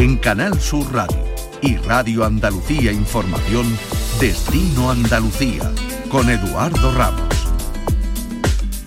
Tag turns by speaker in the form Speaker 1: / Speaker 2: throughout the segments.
Speaker 1: En Canal Sur Radio y Radio Andalucía Información, Destino Andalucía, con Eduardo Ramos.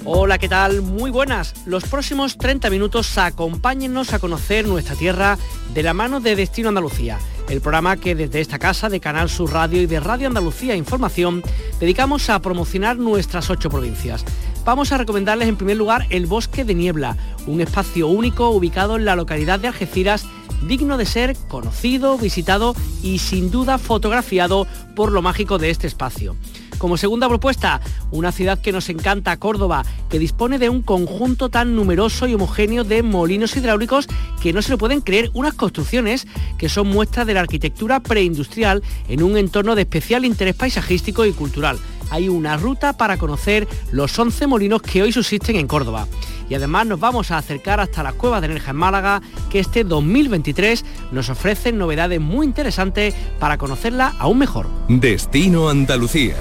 Speaker 2: Hola, ¿qué tal? Muy buenas. Los próximos 30 minutos acompáñennos a conocer nuestra tierra de la mano de Destino Andalucía, el programa que desde esta casa de Canal Sur Radio y de Radio Andalucía Información dedicamos a promocionar nuestras ocho provincias. Vamos a recomendarles en primer lugar el Bosque de Niebla, un espacio único ubicado en la localidad de Algeciras digno de ser conocido, visitado y sin duda fotografiado por lo mágico de este espacio. Como segunda propuesta, una ciudad que nos encanta, Córdoba, que dispone de un conjunto tan numeroso y homogéneo de molinos hidráulicos que no se lo pueden creer, unas construcciones que son muestras de la arquitectura preindustrial en un entorno de especial interés paisajístico y cultural. Hay una ruta para conocer los 11 molinos que hoy subsisten en Córdoba y además nos vamos a acercar hasta las cuevas de Nerja en Málaga, que este 2023 nos ofrecen novedades muy interesantes para conocerla aún mejor.
Speaker 1: Destino Andalucía.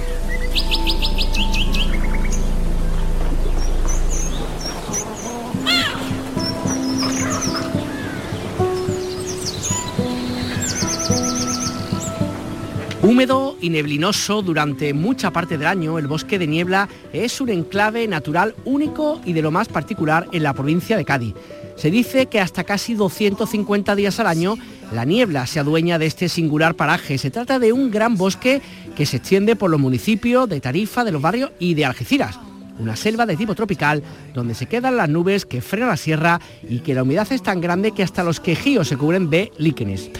Speaker 2: Húmedo y neblinoso durante mucha parte del año, el bosque de niebla es un enclave natural único y de lo más particular en la provincia de Cádiz. Se dice que hasta casi 250 días al año la niebla se adueña de este singular paraje. Se trata de un gran bosque que se extiende por los municipios de Tarifa, de los barrios y de Algeciras. Una selva de tipo tropical donde se quedan las nubes que frenan la sierra y que la humedad es tan grande que hasta los quejíos se cubren de líquenes.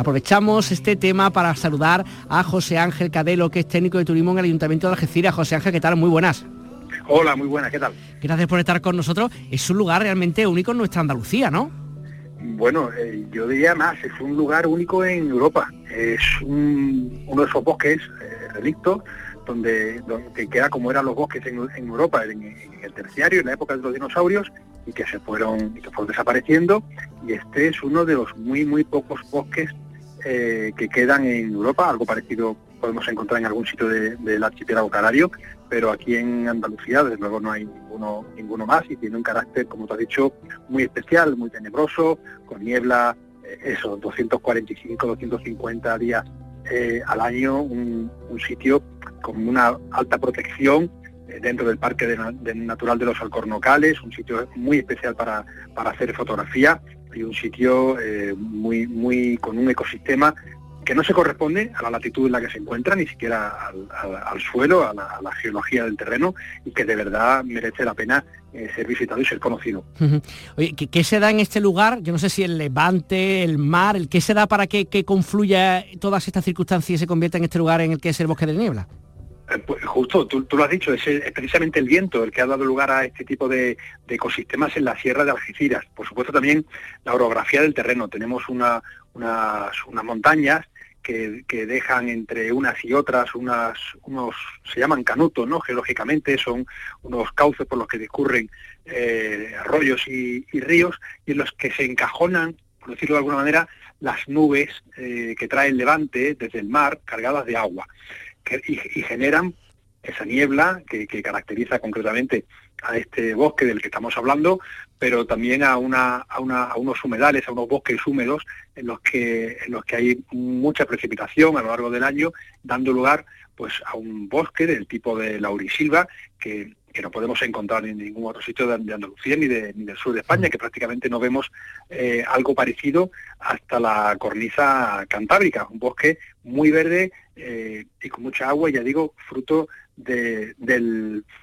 Speaker 2: Aprovechamos este tema para saludar a José Ángel Cadelo, que es técnico de turismo en el Ayuntamiento de Algeciras. José Ángel, ¿qué tal? Muy buenas.
Speaker 3: Hola, muy buenas, ¿qué tal?
Speaker 2: Gracias por estar con nosotros. Es un lugar realmente único en nuestra Andalucía, ¿no?
Speaker 3: Bueno, eh, yo diría más, es un lugar único en Europa. Es uno de esos bosques eh, relictos donde, donde queda como eran los bosques en, Europa en, el terciario, en la época de los dinosaurios, y que se fueron, y que fueron desapareciendo. Y este es uno de los muy, muy pocos bosques eh, que quedan en Europa, algo parecido podemos encontrar en algún sitio del archipiélago canario, pero aquí en Andalucía desde luego no hay ninguno, ninguno más y tiene un carácter, como tú has dicho, muy especial, muy tenebroso, con niebla, eh, eso, 245, 250 días eh, al año, un, sitio con una alta protección dentro del Parque Natural de los Alcornocales, un sitio muy especial para hacer fotografía y un sitio eh, muy, muy con un ecosistema que no se corresponde a la latitud en la que se encuentra, ni siquiera al, suelo, a la, geología del terreno, y que de verdad merece la pena eh, ser visitado y ser conocido.
Speaker 2: Oye, ¿qué, se da en este lugar? Yo no sé si el levante, el mar, el ¿qué se da para que, que confluya todas estas circunstancias y se convierta en este lugar en el que es el bosque de niebla?
Speaker 3: Eh, pues justo, tú, lo has dicho, es, precisamente el viento el que ha dado lugar a este tipo de, ecosistemas en la sierra de Algeciras. Por supuesto también la orografía del terreno. Tenemos unas, montañas que, dejan entre unas y otras unas, unos, se llaman canutos, ¿no? Geológicamente son unos cauces por los que discurren eh, arroyos y, ríos y en los que se encajonan, por decirlo de alguna manera, las nubes eh, que trae el levante desde el mar cargadas de agua y, generan esa niebla que, caracteriza concretamente a este bosque del que estamos hablando, pero también a, una, a, unos humedales, a unos bosques húmedos en los que en los que hay mucha precipitación a lo largo del año, dando lugar pues a un bosque del tipo de laurisilva que, que no podemos encontrar en ningún otro sitio de, Andalucía ni, de, ni, del sur de España, que prácticamente no vemos eh, algo parecido hasta la cornisa cantábrica, un bosque muy verde eh, y con mucha agua, ya digo, fruto de,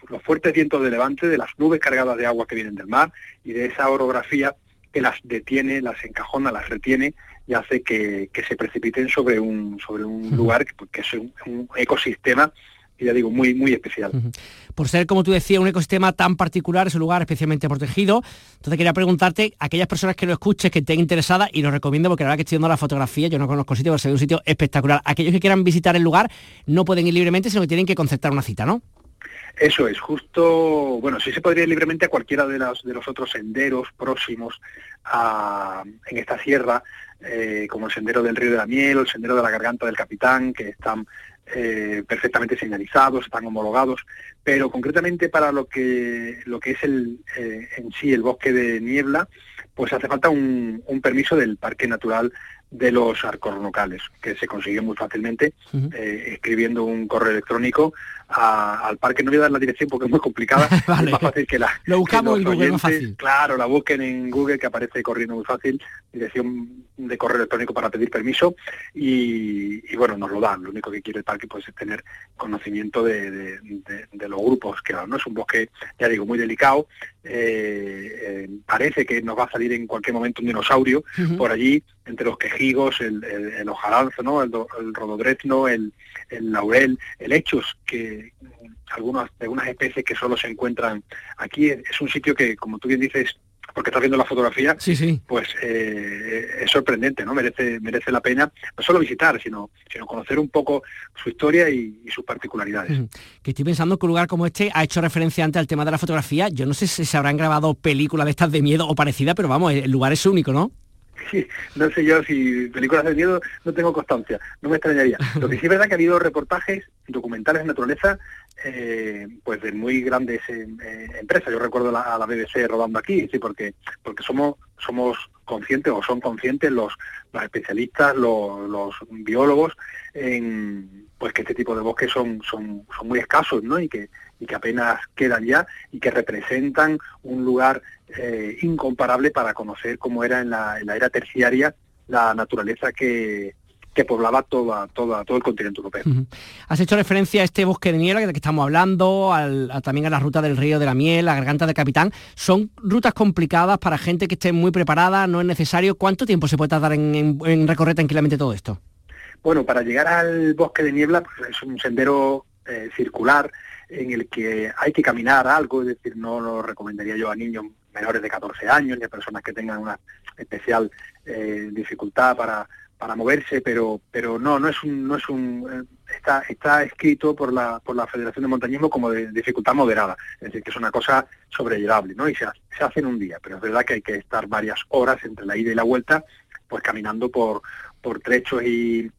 Speaker 3: los fuertes vientos de levante, de las nubes cargadas de agua que vienen del mar y de esa orografía que las detiene, las encajona, las retiene y hace que, se precipiten sobre un, sobre un lugar que, es un, ecosistema y ya digo, muy, muy especial.
Speaker 2: Por ser, como tú decías, un ecosistema tan particular, es un lugar especialmente protegido. Entonces quería preguntarte, a aquellas personas que lo escuchen, que estén interesadas, y lo recomiendo porque la verdad que estoy viendo la fotografía, yo no conozco el sitio, pero se ve un sitio espectacular. Aquellos que quieran visitar el lugar no pueden ir libremente, sino que tienen que concertar una cita, ¿no?
Speaker 3: Eso es, justo, bueno, sí se podría ir libremente a cualquiera de, los, de los otros senderos próximos en esta sierra, eh, como el sendero del río de la miel o el sendero de la garganta del capitán, que están eh, perfectamente señalizados, están homologados, pero concretamente para lo que, lo que es el, eh, en sí el bosque de niebla, pues hace falta un, permiso del Parque Natural de los arcornocales, que se consigue muy fácilmente eh, escribiendo un correo electrónico al parque. No voy a dar la dirección porque es muy complicada, es más fácil que la...
Speaker 2: Lo buscamos en Google, fácil.
Speaker 3: Claro, la busquen en Google, que aparece corriendo muy fácil, dirección de correo electrónico para pedir permiso, y, bueno, nos lo dan. Lo único que quiere el parque pues, es tener conocimiento de, los grupos que ¿no? Es un bosque, ya digo, muy delicado, eh, eh, parece que nos va a salir en cualquier momento un dinosaurio por allí, entre los quejigos, el, el, el ¿no? el, el rododrezno, el, el laurel, el hechos, que algunas, algunas especies que solo se encuentran aquí. Es un sitio que, como tú bien dices, porque estás viendo la fotografía,
Speaker 2: sí, sí.
Speaker 3: pues eh, es sorprendente, ¿no? Merece, merece la pena no solo visitar, sino, sino conocer un poco su historia y, sus particularidades.
Speaker 2: Que estoy pensando que un lugar como este ha hecho referencia antes al tema de la fotografía. Yo no sé si se habrán grabado películas de estas de miedo o parecida, pero vamos, el lugar es único, ¿no?
Speaker 3: No sé yo si películas de miedo no tengo constancia, no me extrañaría. Lo que sí es verdad que ha habido reportajes documentales de naturaleza eh, pues de muy grandes eh, eh, empresas. Yo recuerdo a la BBC rodando aquí, sí, porque porque somos somos conscientes o son conscientes los, los especialistas, los, los biólogos en pues que este tipo de bosques son, son, son muy escasos, ¿no? Y que, y que apenas quedan ya y que representan un lugar eh, incomparable para conocer cómo era en la, era terciaria la naturaleza que, que poblaba toda, toda, todo el continente europeo.
Speaker 2: Has hecho referencia a este bosque de niebla del que estamos hablando, también a la ruta del río de la miel, la garganta del capitán. Son rutas complicadas para gente que esté muy preparada, no es necesario. ¿Cuánto tiempo se puede tardar en, en recorrer tranquilamente todo esto?
Speaker 3: Bueno, para llegar al bosque de niebla pues es un sendero eh, circular en el que hay que caminar algo, es decir, no lo recomendaría yo a niños menores de 14 años ni a personas que tengan una especial eh, dificultad para, para moverse, pero pero no no es un no es un eh, está está escrito por la por la Federación de Montañismo como de dificultad moderada, es decir, que es una cosa sobrellevable, ¿no? Y se, se hace en un día, pero es verdad que hay que estar varias horas entre la ida y la vuelta, pues caminando por por trechos y,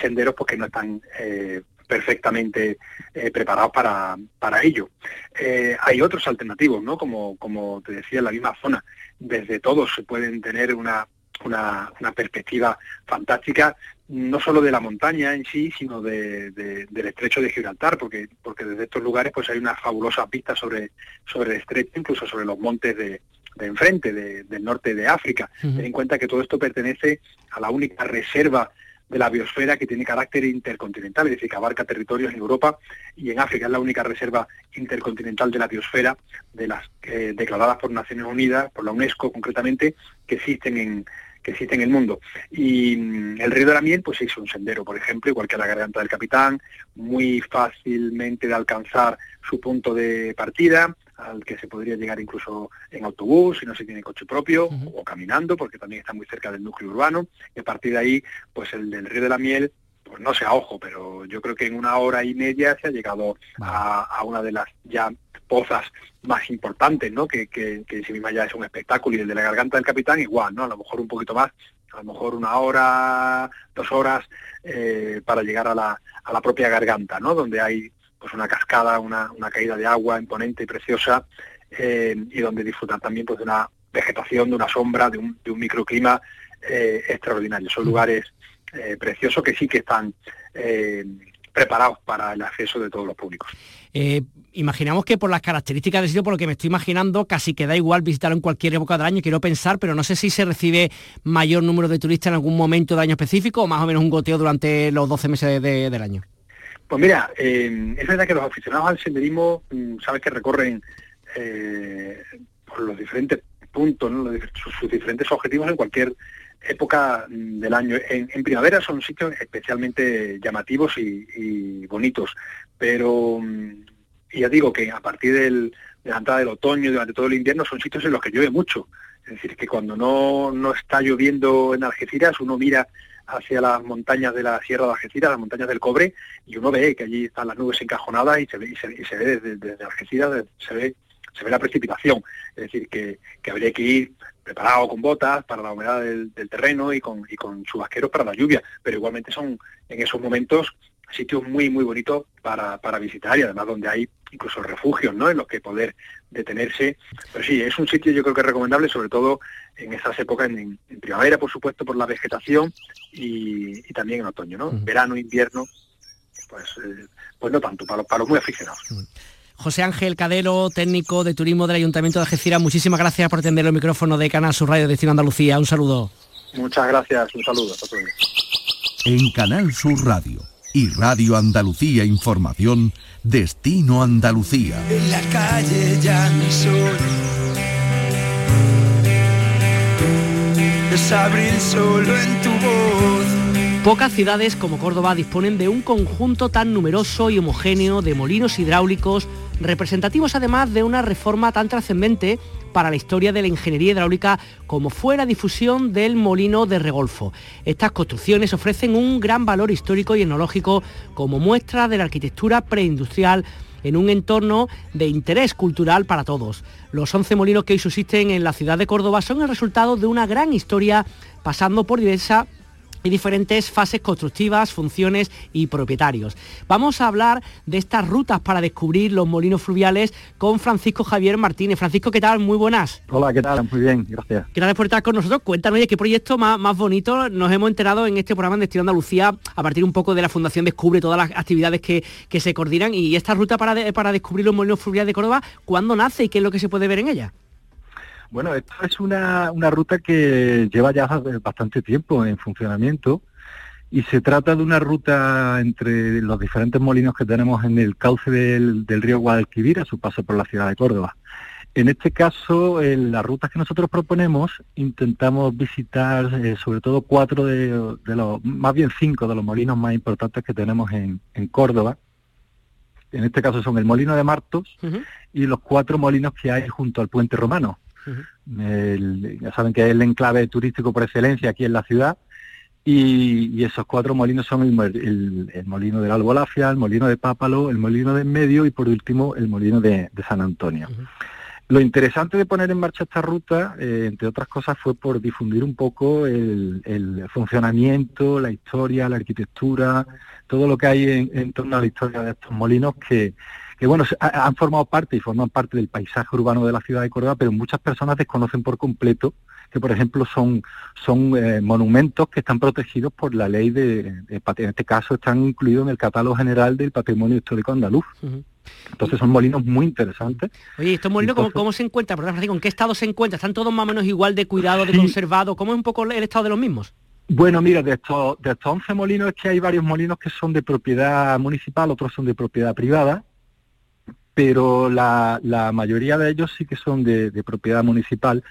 Speaker 3: senderos porque no están eh, perfectamente eh, preparados para, para ello. Eh, hay otros alternativos, ¿no? Como, como te decía, en la misma zona. Desde todos se pueden tener una, una, perspectiva fantástica, no solo de la montaña en sí, sino de, del estrecho de Gibraltar, porque, porque desde estos lugares pues hay una fabulosa pista sobre, sobre el estrecho, incluso sobre los montes de, de enfrente, del norte de África. Ten en cuenta que todo esto pertenece a la única reserva de la biosfera que tiene carácter intercontinental, es decir, que abarca territorios en Europa y en África. Es la única reserva intercontinental de la biosfera, de las eh, declaradas por Naciones Unidas, por la UNESCO concretamente, que existen en, que existe en el mundo. Y mm, el río de la miel, pues es un sendero, por ejemplo, igual que la garganta del capitán, muy fácilmente de alcanzar su punto de partida, al que se podría llegar incluso en autobús si no se tiene coche propio o caminando porque también está muy cerca del núcleo urbano y a partir de ahí pues el del río de la miel pues no sé a ojo pero yo creo que en una hora y media se ha llegado a, una de las ya pozas más importantes no que, que, que si misma ya es un espectáculo y el de la garganta del capitán igual no a lo mejor un poquito más a lo mejor una hora, dos horas eh, para llegar a la, a la propia garganta, ¿no? Donde hay pues una cascada, una, una caída de agua imponente y preciosa eh, y donde disfrutar también pues de una vegetación, de una sombra, de un, de un microclima eh, extraordinario. Son lugares eh, preciosos que sí que están preparados para el acceso de todos los públicos.
Speaker 2: imaginamos que por las características del sitio, por lo que me estoy imaginando, casi que da igual visitarlo en cualquier época del año, quiero pensar, pero no sé si se recibe mayor número de turistas en algún momento de año específico o más o menos un goteo durante los 12 meses del año.
Speaker 3: Pues mira, eh, es verdad que los aficionados al senderismo, mm, sabes que recorren eh, por los diferentes puntos, sus, diferentes objetivos en cualquier época mm, del año. En, primavera son sitios especialmente llamativos y, bonitos, pero mm, ya digo que a partir del, de la entrada del otoño, durante todo el invierno, son sitios en los que llueve mucho. Es decir, que cuando no, no está lloviendo en Algeciras, uno mira hacia las montañas de la Sierra de Algeciras, las montañas del Cobre, y uno ve que allí están las nubes encajonadas y se ve, y se, ve desde, Algeciras, se ve, se ve la precipitación. Es decir, que, habría que ir preparado con botas para la humedad del, terreno y con, y con chubasqueros para la lluvia, pero igualmente son en esos momentos sitio muy, muy bonito para, para visitar y además donde hay incluso refugios, ¿no? En los que poder detenerse. Pero sí, es un sitio yo creo que es recomendable, sobre todo en esas épocas, en, primavera, por supuesto, por la vegetación y, también en otoño, ¿no? Verano, invierno, pues, eh, pues no tanto, para, para los muy aficionados.
Speaker 2: José Ángel Cadero, técnico de turismo del Ayuntamiento de Algeciras, muchísimas gracias por atender el micrófono de Canal Sur Radio Destino Andalucía. Un saludo.
Speaker 3: Muchas gracias, un saludo.
Speaker 1: En Canal Sur Radio y Radio Andalucía Información, Destino Andalucía.
Speaker 4: En la calle ya no soy. Es abril solo en tu voz.
Speaker 2: Pocas ciudades como Córdoba disponen de un conjunto tan numeroso y homogéneo de molinos hidráulicos, representativos además de una reforma tan trascendente para la historia de la ingeniería hidráulica como fue la difusión del molino de Regolfo. Estas construcciones ofrecen un gran valor histórico y etnológico como muestra de la arquitectura preindustrial en un entorno de interés cultural para todos. Los 11 molinos que hoy subsisten en la ciudad de Córdoba son el resultado de una gran historia pasando por diversas y diferentes fases constructivas, funciones y propietarios. Vamos a hablar de estas rutas para descubrir los molinos fluviales con Francisco Javier Martínez. Francisco, ¿qué tal? Muy buenas.
Speaker 5: Hola, ¿qué tal? Muy bien, gracias.
Speaker 2: Gracias por estar con nosotros. Cuéntanos, qué proyecto más, más bonito nos hemos enterado en este programa en Destino Andalucía a partir un poco de la Fundación Descubre, todas las actividades que, se coordinan y esta ruta para, para descubrir los molinos fluviales de Córdoba, ¿cuándo nace y qué es lo que se puede ver en ella?
Speaker 5: Bueno, esto es una, ruta que lleva ya bastante tiempo en funcionamiento y se trata de una ruta entre los diferentes molinos que tenemos en el cauce del, río Guadalquivir a su paso por la ciudad de Córdoba. En este caso, en las rutas que nosotros proponemos, intentamos visitar eh, sobre todo cuatro de, los, más bien cinco de los molinos más importantes que tenemos en, Córdoba. En este caso son el molino de Martos y los cuatro molinos que hay junto al puente romano ya saben que es el enclave turístico por excelencia aquí en la ciudad. Y, esos cuatro molinos son el, molino de Albolafia, el molino de Pápalo, el molino de Medio y por último el molino de, San Antonio. Lo interesante de poner en marcha esta ruta, eh, entre otras cosas, fue por difundir un poco el, funcionamiento, la historia, la arquitectura, todo lo que hay en torno a la historia de estos molinos que, que bueno, han formado parte y forman parte del paisaje urbano de la ciudad de Córdoba, pero muchas personas desconocen por completo que, por ejemplo, son, son eh, monumentos que están protegidos por la ley de, en este caso están incluidos en el catálogo general del patrimonio histórico andaluz. Entonces son molinos muy interesantes.
Speaker 2: Oye, ¿estos molinos ¿cómo, se encuentran? ¿En qué estado se encuentran? ¿Están todos más o menos igual de cuidado, de conservado? ¿Cómo es un poco el estado de los mismos?
Speaker 5: Bueno, mira, de estos, de estos 11 molinos es que hay varios molinos que son de propiedad municipal, otros son de propiedad privada, pero la, mayoría de ellos sí que son de, propiedad municipal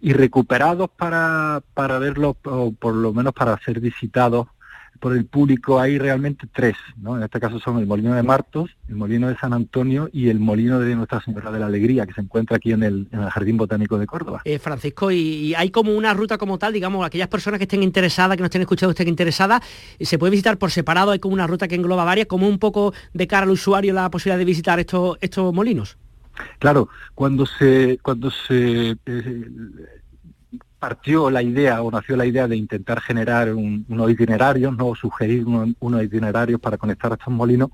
Speaker 5: y recuperados para, para verlos, o por lo menos para ser visitados por el público hay realmente tres, ¿no? En este caso son el Molino de Martos, el Molino de San Antonio y el Molino de Nuestra Señora de la Alegría, que se encuentra aquí en el, Jardín Botánico de Córdoba.
Speaker 2: Eh, Francisco, y, hay como una ruta como tal, digamos, aquellas personas que estén interesadas, que nos estén escuchando, estén interesadas, se puede visitar por separado, hay como una ruta que engloba varias, como un poco de cara al usuario la posibilidad de visitar estos, estos molinos.
Speaker 5: Claro, cuando se, cuando se eh, partió la idea o nació la idea de intentar generar unos itinerarios, ¿no? sugerir unos itinerarios para conectar a estos molinos,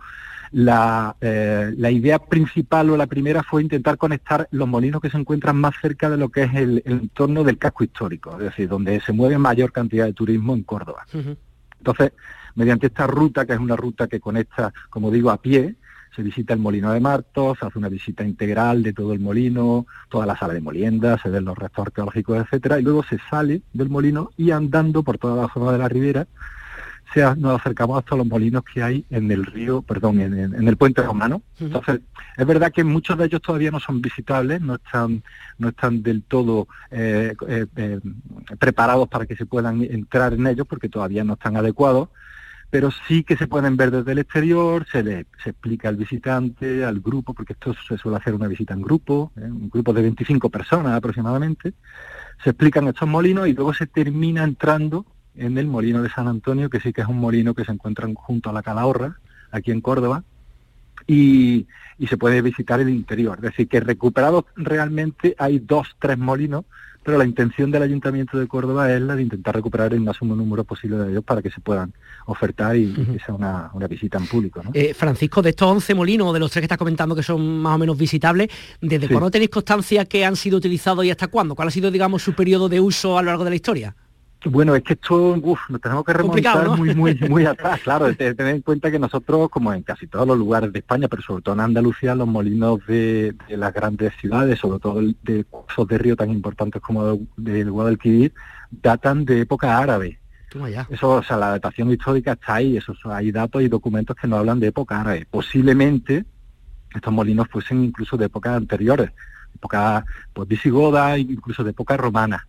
Speaker 5: eh, la, idea principal o la primera fue intentar conectar los molinos que se encuentran más cerca de lo que es el, entorno del casco histórico, es decir, donde se mueve mayor cantidad de turismo en Córdoba. Entonces, mediante esta ruta, que es una ruta que conecta, como digo, a pie, se visita el molino de Martos, se hace una visita integral de todo el molino, toda la sala de molienda, se ven los restos arqueológicos, etcétera, y luego se sale del molino y andando por toda la zona de la ribera se, nos acercamos hasta los molinos que hay en el río, perdón, en, el puente romano. Entonces, es verdad que muchos de ellos todavía no son visitables, no están, no están del todo eh, eh, eh, preparados para que se puedan entrar en ellos porque todavía no están adecuados, pero sí que se pueden ver desde el exterior, se le se explica al visitante, al grupo, porque esto se suele hacer una visita en grupo, ¿eh? un grupo de 25 personas aproximadamente, se explican estos molinos y luego se termina entrando en el molino de San Antonio, que sí que es un molino que se encuentra junto a la Calahorra, aquí en Córdoba, y, se puede visitar el interior. Es decir, que recuperados realmente hay dos, tres molinos, pero la intención del Ayuntamiento de Córdoba es la de intentar recuperar el máximo número posible de ellos para que se puedan ofertar y, que sea una, visita en público.
Speaker 2: Eh, Francisco, de estos 11 molinos, de los tres que estás comentando que son más o menos visitables, ¿desde cuándo tenéis constancia que han sido utilizados y hasta cuándo? ¿Cuál ha sido, digamos, su periodo de uso a lo largo de la historia?
Speaker 5: Bueno, es que esto, uf, nos tenemos que remontar muy, muy, muy atrás, claro, tener en cuenta que nosotros, como en casi todos los lugares de España, pero sobre todo en Andalucía, los molinos de, las grandes ciudades, sobre todo de cursos de río tan importantes como del Guadalquivir, datan de época árabe. Eso, o sea, la datación histórica está ahí, eso, hay datos y documentos que nos hablan de época árabe. Posiblemente estos molinos fuesen incluso de épocas anteriores, época pues, visigoda, incluso de época romana.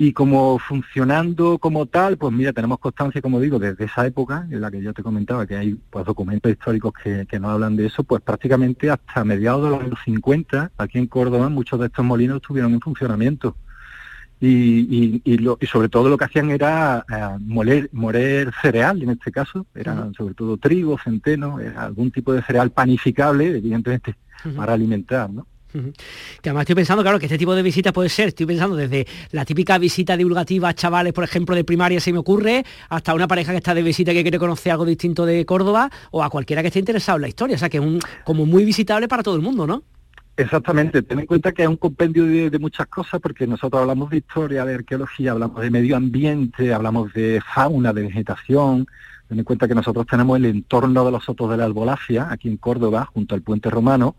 Speaker 5: Y como funcionando como tal, pues mira, tenemos constancia, como digo, desde esa época en la que yo te comentaba que hay pues documentos históricos que, que nos hablan de eso, pues prácticamente hasta mediados de los años 50, aquí en Córdoba, muchos de estos molinos estuvieron en funcionamiento. Y, y, lo, y sobre todo lo que hacían era eh, moler, moler cereal, en este caso, eran sobre todo trigo, centeno, algún tipo de cereal panificable, evidentemente, para alimentar, ¿no?
Speaker 2: Que además estoy pensando, claro, que este tipo de visita puede ser, estoy pensando desde la típica visita divulgativa a chavales, por ejemplo, de primaria, se me ocurre, hasta una pareja que está de visita que quiere conocer algo distinto de Córdoba, o a cualquiera que esté interesado en la historia. O sea, que es un, como muy visitable para todo el mundo, ¿no?
Speaker 5: Exactamente, ten en cuenta que es un compendio de, muchas cosas porque nosotros hablamos de historia, de arqueología, hablamos de medio ambiente, hablamos de fauna, de vegetación. Ten en cuenta que nosotros tenemos el entorno de los sotos de la Albolafia, aquí en Córdoba, junto al puente romano,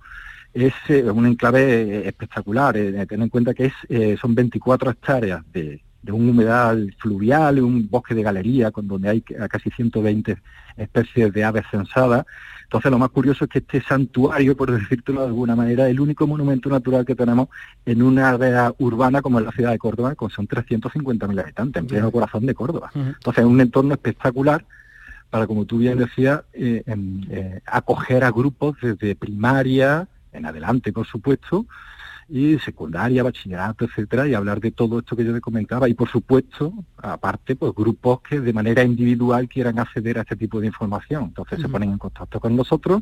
Speaker 5: es eh, un enclave eh, espectacular. Eh, ten en cuenta que es, son 24 hectáreas de, un humedal fluvial, un bosque de galería, con donde hay casi 120 especies de aves censadas. Entonces, lo más curioso es que este santuario, por decírtelo de alguna manera, es el único monumento natural que tenemos en una área urbana como es la ciudad de Córdoba, con son 350.000 habitantes, en pleno corazón de Córdoba. Entonces, es un entorno espectacular para, como tú bien decías, acoger a grupos desde primaria, en adelante, por supuesto, y secundaria, bachillerato, etcétera, y hablar de todo esto que yo le comentaba. Y por supuesto, aparte, pues grupos que de manera individual quieran acceder a este tipo de información. Entonces se ponen en contacto con nosotros,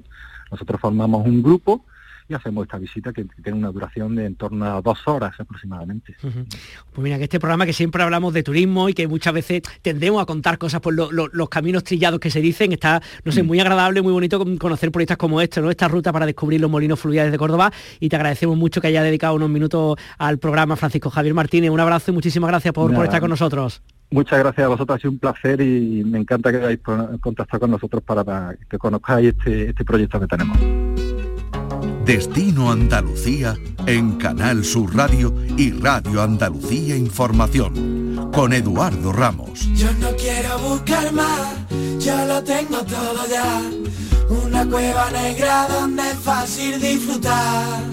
Speaker 5: nosotros formamos un grupo y hacemos esta visita que, tiene una duración de en torno a dos horas aproximadamente.
Speaker 2: Pues mira, que este programa que siempre hablamos de turismo y que muchas veces tendemos a contar cosas por los caminos trillados que se dicen, está, no sé, mm. muy agradable, muy bonito conocer proyectos como este, ¿no? Esta ruta para descubrir los molinos fluviales de Córdoba y te agradecemos mucho que haya dedicado unos minutos al programa Francisco Javier Martínez. Un abrazo y muchísimas gracias por, estar con nosotros.
Speaker 5: Muchas gracias a vosotros, ha sido un placer y me encanta que hayáis contactado con nosotros para, que conozcáis este, este proyecto que tenemos.
Speaker 1: Destino Andalucía en Canal Sur Radio y Radio Andalucía Información con Eduardo Ramos.
Speaker 4: Yo no quiero buscar más, yo lo tengo todo ya. Una cueva negra donde es fácil disfrutar.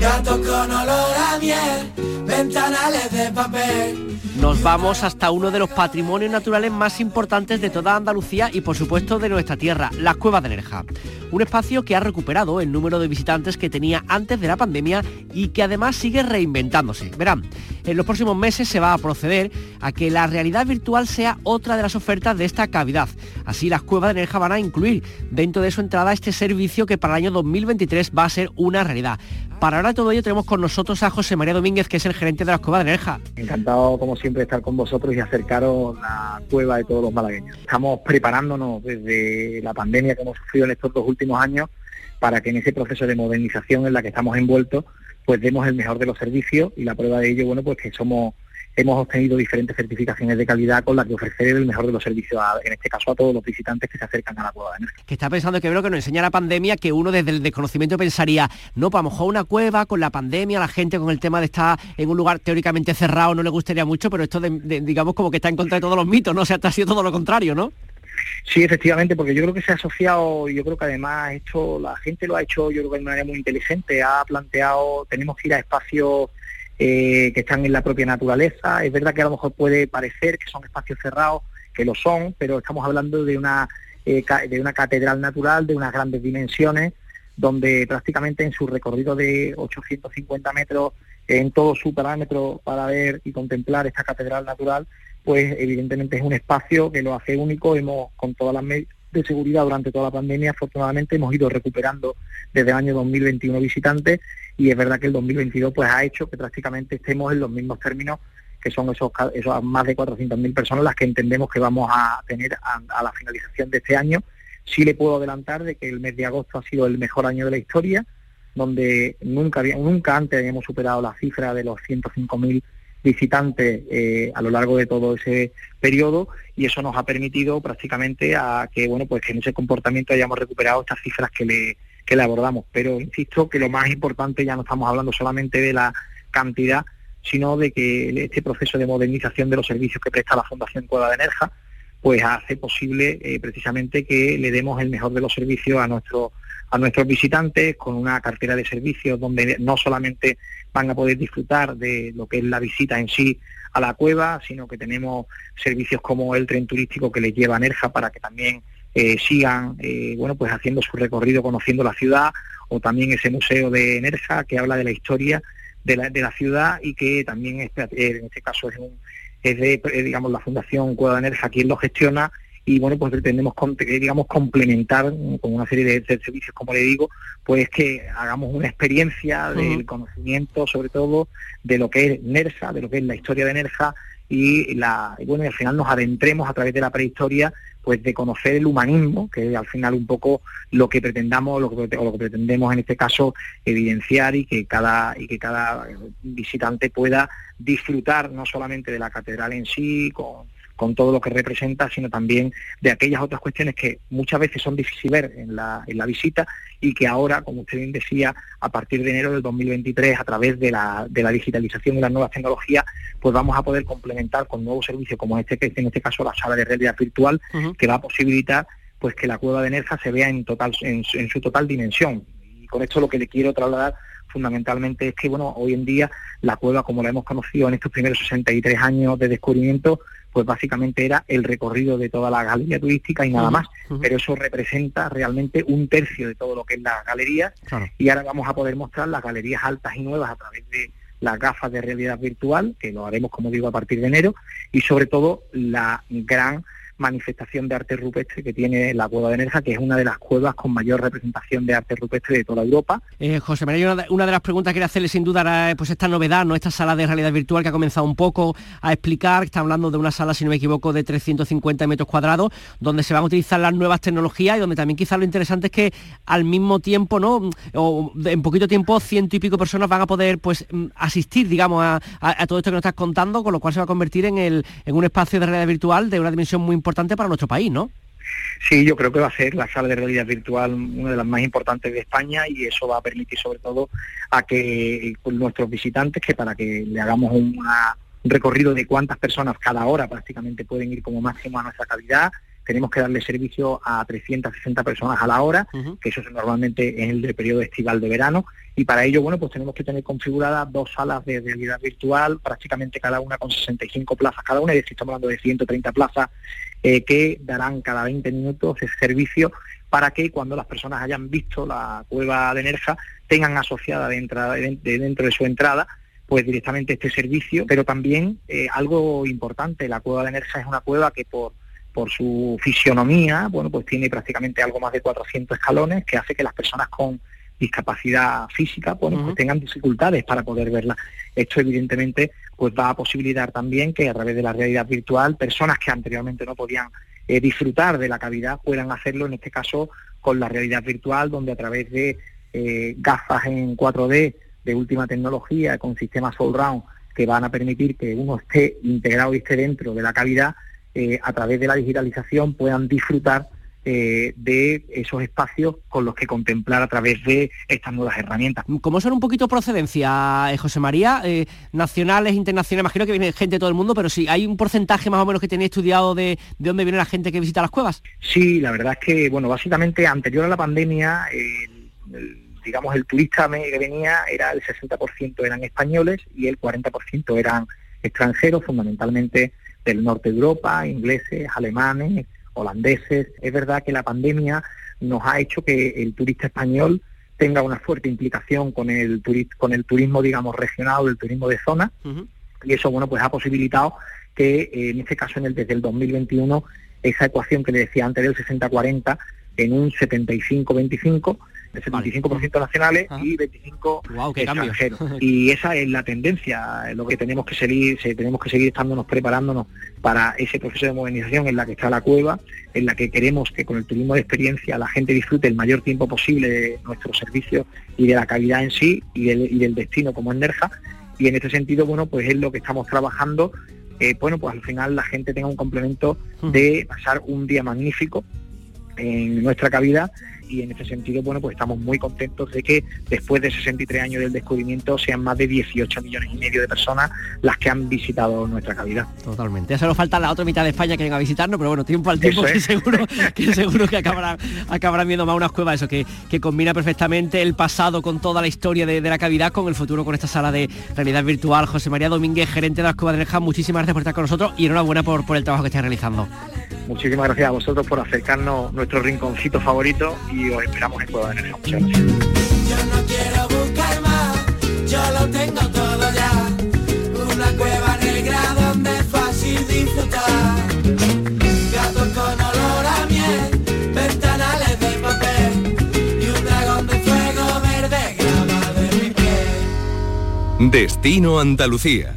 Speaker 4: Gato con olor a miel, ventanales de papel
Speaker 2: nos vamos hasta uno de los patrimonios naturales más importantes de toda Andalucía y por supuesto de nuestra tierra, las cuevas de Nerja. Un espacio que ha recuperado el número de visitantes que tenía antes de la pandemia y que además sigue reinventándose. Verán, en los próximos meses se va a proceder a que la realidad virtual sea otra de las ofertas de esta cavidad. Así las cuevas de Nerja van a incluir dentro de su entrada este servicio que para el año 2023 va a ser una realidad. Para ahora todo ello tenemos con nosotros a José María Domínguez, que es el gerente de las cuevas de Nerja.
Speaker 6: Encantado, como siempre, estar con vosotros y acercaros la cueva de todos los malagueños. Estamos preparándonos desde la pandemia que hemos sufrido en estos dos últimos años para que en ese proceso de modernización en la que estamos envueltos, pues demos el mejor de los servicios y la prueba de ello, bueno, pues que somos hemos obtenido diferentes certificaciones de calidad con las que ofrecer el mejor de los servicios, en este caso a todos los visitantes que se acercan a la cueva de energía.
Speaker 2: Que está pensando que creo que nos enseña la pandemia que uno desde el desconocimiento pensaría, no, pues a lo mejor una cueva con la pandemia, la gente con el tema de estar en un lugar teóricamente cerrado no le gustaría mucho, pero esto digamos como que está en contra de todos los mitos, ¿no? O sea, ha sido todo lo contrario, ¿no?
Speaker 6: Sí, efectivamente, porque yo creo que se ha asociado, yo creo que además esto, la gente lo ha hecho, yo creo que de manera muy inteligente, ha planteado, tenemos que ir a espacios eh, que están en la propia naturaleza. Es verdad que a lo mejor puede parecer que son espacios cerrados, que lo son, pero estamos hablando de una, eh, de una catedral natural de unas grandes dimensiones, donde prácticamente en su recorrido de 850 metros, en todo su parámetro para ver y contemplar esta catedral natural, pues evidentemente es un espacio que lo hace único, hemos con todas las de seguridad durante toda la pandemia, afortunadamente hemos ido recuperando desde el año 2021 visitantes y es verdad que el 2022 pues ha hecho que prácticamente estemos en los mismos términos que son esos, esos más de 400.000 personas las que entendemos que vamos a tener a, la finalización de este año. Sí le puedo adelantar de que el mes de agosto ha sido el mejor año de la historia, donde nunca, había, nunca antes habíamos superado la cifra de los 105.000 visitantes eh, a lo largo de todo ese periodo y eso nos ha permitido prácticamente a que bueno pues que en ese comportamiento hayamos recuperado estas cifras que le, que le abordamos. Pero insisto que lo más importante ya no estamos hablando solamente de la cantidad, sino de que este proceso de modernización de los servicios que presta la Fundación Cueva de Nerja pues hace posible eh, precisamente que le demos el mejor de los servicios a nuestros a nuestros visitantes con una cartera de servicios donde no solamente van a poder disfrutar de lo que es la visita en sí a la cueva, sino que tenemos servicios como el tren turístico que les lleva a Nerja para que también eh, sigan eh, bueno pues haciendo su recorrido conociendo la ciudad o también ese museo de Nerja que habla de la historia de la, de la ciudad y que también es, en este caso es, un, es de digamos la Fundación Cueva de Nerja quien lo gestiona y bueno, pues pretendemos digamos complementar con una serie de, servicios, como le digo, pues que hagamos una experiencia del conocimiento, sobre todo, de lo que es NERSA, de lo que es la historia de NERSA y la bueno, al final nos adentremos a través de la prehistoria pues de conocer el humanismo, que es al final un poco lo que pretendamos, lo que, o lo que pretendemos en este caso evidenciar y que cada y que cada visitante pueda disfrutar no solamente de la catedral en sí, con con todo lo que representa, sino también de aquellas otras cuestiones que muchas veces son difíciles ver en la, en la visita y que ahora, como usted bien decía, a partir de enero del 2023, a través de la, de la digitalización y las nuevas tecnologías, pues vamos a poder complementar con nuevos servicios como este, que en este caso la sala de realidad virtual, que va a posibilitar pues que la cueva de Nerja se vea en total en, en su total dimensión. Y con esto lo que le quiero trasladar fundamentalmente es que bueno hoy en día la cueva como la hemos conocido en estos primeros 63 años de descubrimiento pues básicamente era el recorrido de toda la galería turística y nada más. Pero eso representa realmente un tercio de todo lo que es la galería. Y ahora vamos a poder mostrar las galerías altas y nuevas a través de las gafas de realidad virtual, que lo haremos, como digo, a partir de enero, y sobre todo la gran manifestación de arte rupestre que tiene la Cueva de Nerja, que es una de las cuevas con mayor representación de arte rupestre de toda Europa.
Speaker 2: Eh, José María, una de, las preguntas que quería hacerle sin duda era pues esta novedad, ¿no? esta sala de realidad virtual que ha comenzado un poco a explicar, está hablando de una sala, si no me equivoco, de 350 metros cuadrados, donde se van a utilizar las nuevas tecnologías y donde también quizás lo interesante es que al mismo tiempo, ¿no? o en poquito tiempo, ciento y pico personas van a poder pues mm, asistir, digamos, a, todo esto que nos estás contando, con lo cual se va a convertir en, el, en un espacio de realidad virtual de una dimensión muy importante importante para nuestro país, ¿no?
Speaker 6: Sí, yo creo que va a ser la sala de realidad virtual una de las más importantes de España y eso va a permitir sobre todo a que nuestros visitantes, que para que le hagamos un recorrido de cuántas personas cada hora prácticamente pueden ir como máximo a nuestra calidad, tenemos que darle servicio a 360 personas a la hora, que eso es normalmente en el periodo estival de verano, y para ello, bueno, pues tenemos que tener configuradas dos salas de realidad virtual, prácticamente cada una con 65 plazas cada una, y decir, estamos hablando de 130 plazas eh, que darán cada 20 minutos ese servicio para que cuando las personas hayan visto la cueva de Nerja tengan asociada dentro de, su entrada pues directamente este servicio, pero también eh, algo importante, la cueva de Nerja es una cueva que por por su fisionomía, bueno, pues tiene prácticamente algo más de 400 escalones, que hace que las personas con discapacidad física pues tengan dificultades para poder verla. Esto evidentemente pues va a posibilitar también que a través de la realidad virtual personas que anteriormente no podían eh, disfrutar de la cavidad puedan hacerlo en este caso con la realidad virtual donde a través de eh, gafas en 4D de última tecnología con sistemas all round que van a permitir que uno esté integrado y esté dentro de la cavidad eh, a través de la digitalización puedan disfrutar eh, de esos espacios con los que contemplar a través de estas nuevas herramientas.
Speaker 2: ¿Cómo son un poquito procedencia, eh, José María? nacionales, internacionales, imagino que viene gente de todo el mundo, pero sí, ¿hay un porcentaje más o menos que tenéis estudiado de, dónde viene la gente que visita las cuevas?
Speaker 6: Sí, la verdad es que, bueno, básicamente anterior a la pandemia, digamos, el turista que venía era el 60% eran españoles y el 40% eran extranjeros, fundamentalmente del norte de Europa, ingleses, alemanes, holandeses. Es verdad que la pandemia nos ha hecho que el turista español tenga una fuerte implicación con el, con el turismo, digamos, regional, el turismo de zona, y eso, bueno, pues ha posibilitado que eh, en este caso, en el, desde el 2021, esa ecuación que le decía antes del 60-40 en un 75-25 de 75% nacionales y 25 extranjeros. y esa es la tendencia, lo que tenemos que seguir, tenemos que seguir estándonos preparándonos para ese proceso de modernización en la que está la cueva, en la que queremos que con el turismo de experiencia la gente disfrute el mayor tiempo posible de nuestros servicios y de la calidad en sí y del, destino como en Nerja. Y en este sentido, bueno, pues es lo que estamos trabajando. Eh, bueno, pues al final la gente tenga un complemento de pasar un día magnífico en nuestra cavidad y en ese sentido, bueno, pues estamos muy contentos de que después de 63 años del descubrimiento sean más de 18 millones y medio de personas las que han visitado nuestra cavidad.
Speaker 2: Totalmente. Ya solo falta la otra mitad de España que venga a visitarnos, pero bueno, tiempo al tiempo que seguro que seguro que acabarán, acabarán viendo más unas cuevas, eso que, que combina perfectamente el pasado con toda la historia de, la cavidad, con el futuro con esta sala de realidad virtual. José María Domínguez, gerente de las cuevas de Nerja, muchísimas gracias por estar con nosotros y enhorabuena por, por el trabajo que estás realizando.
Speaker 6: Muchísimas gracias a vosotros por acercarnos nuestro rinconcito favorito y os esperamos en Cueva de Muchas gracias. Yo no quiero buscar más, yo lo tengo todo ya. Una cueva negra donde es fácil disfrutar. Gatos con olor a miel, ventanales de papel y un dragón de fuego verde grabado en mi piel.
Speaker 1: Destino Andalucía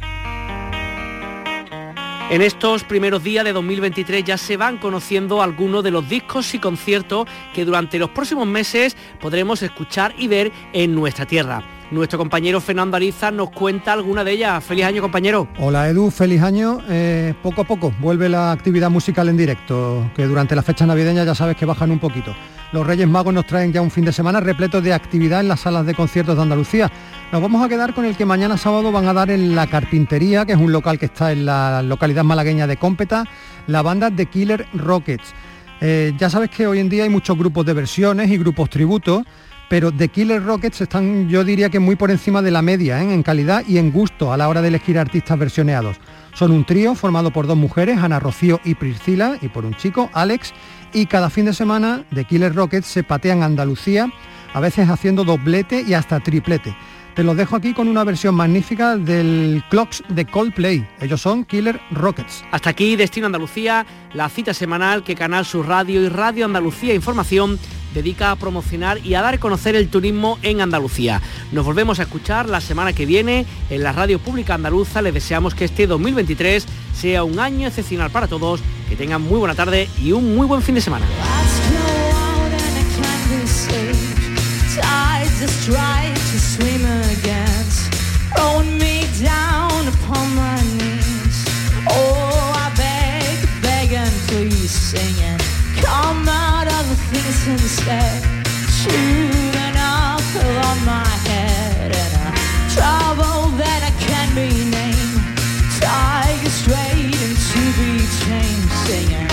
Speaker 2: en estos primeros días de 2023 ya se van conociendo algunos de los discos y conciertos que durante los próximos meses podremos escuchar y ver en nuestra tierra. Nuestro compañero Fernando Ariza nos cuenta alguna de ellas. Feliz año, compañero.
Speaker 7: Hola, Edu. Feliz año. Eh, poco a poco vuelve la actividad musical en directo, que durante las fechas navideñas ya sabes que bajan un poquito. Los Reyes Magos nos traen ya un fin de semana repleto de actividad en las salas de conciertos de Andalucía. Nos vamos a quedar con el que mañana sábado van a dar en La Carpintería, que es un local que está en la localidad malagueña de Cómpeta, la banda The Killer Rockets. Eh, ya sabes que hoy en día hay muchos grupos de versiones y grupos tributos pero The Killer Rockets están yo diría que muy por encima de la media ¿eh? en calidad y en gusto a la hora de elegir artistas versioneados. Son un trío formado por dos mujeres, Ana Rocío y Priscila, y por un chico, Alex, y cada fin de semana The Killer Rockets se patean Andalucía, a veces haciendo doblete y hasta triplete. Te los dejo aquí con una versión magnífica del Clocks de Coldplay. Ellos son Killer Rockets.
Speaker 2: Hasta aquí Destino Andalucía, la cita semanal que Canal Sur Radio y Radio Andalucía Información dedica a promocionar y a dar a conocer el turismo en Andalucía. Nos volvemos a escuchar la semana que viene en la radio pública andaluza. Les deseamos que este 2023 sea un año excepcional para todos, que tengan muy buena tarde y un muy buen fin de semana. Instead. Shooting off on my head and a trouble that I can't be named. Tiger straight into be chained, singing.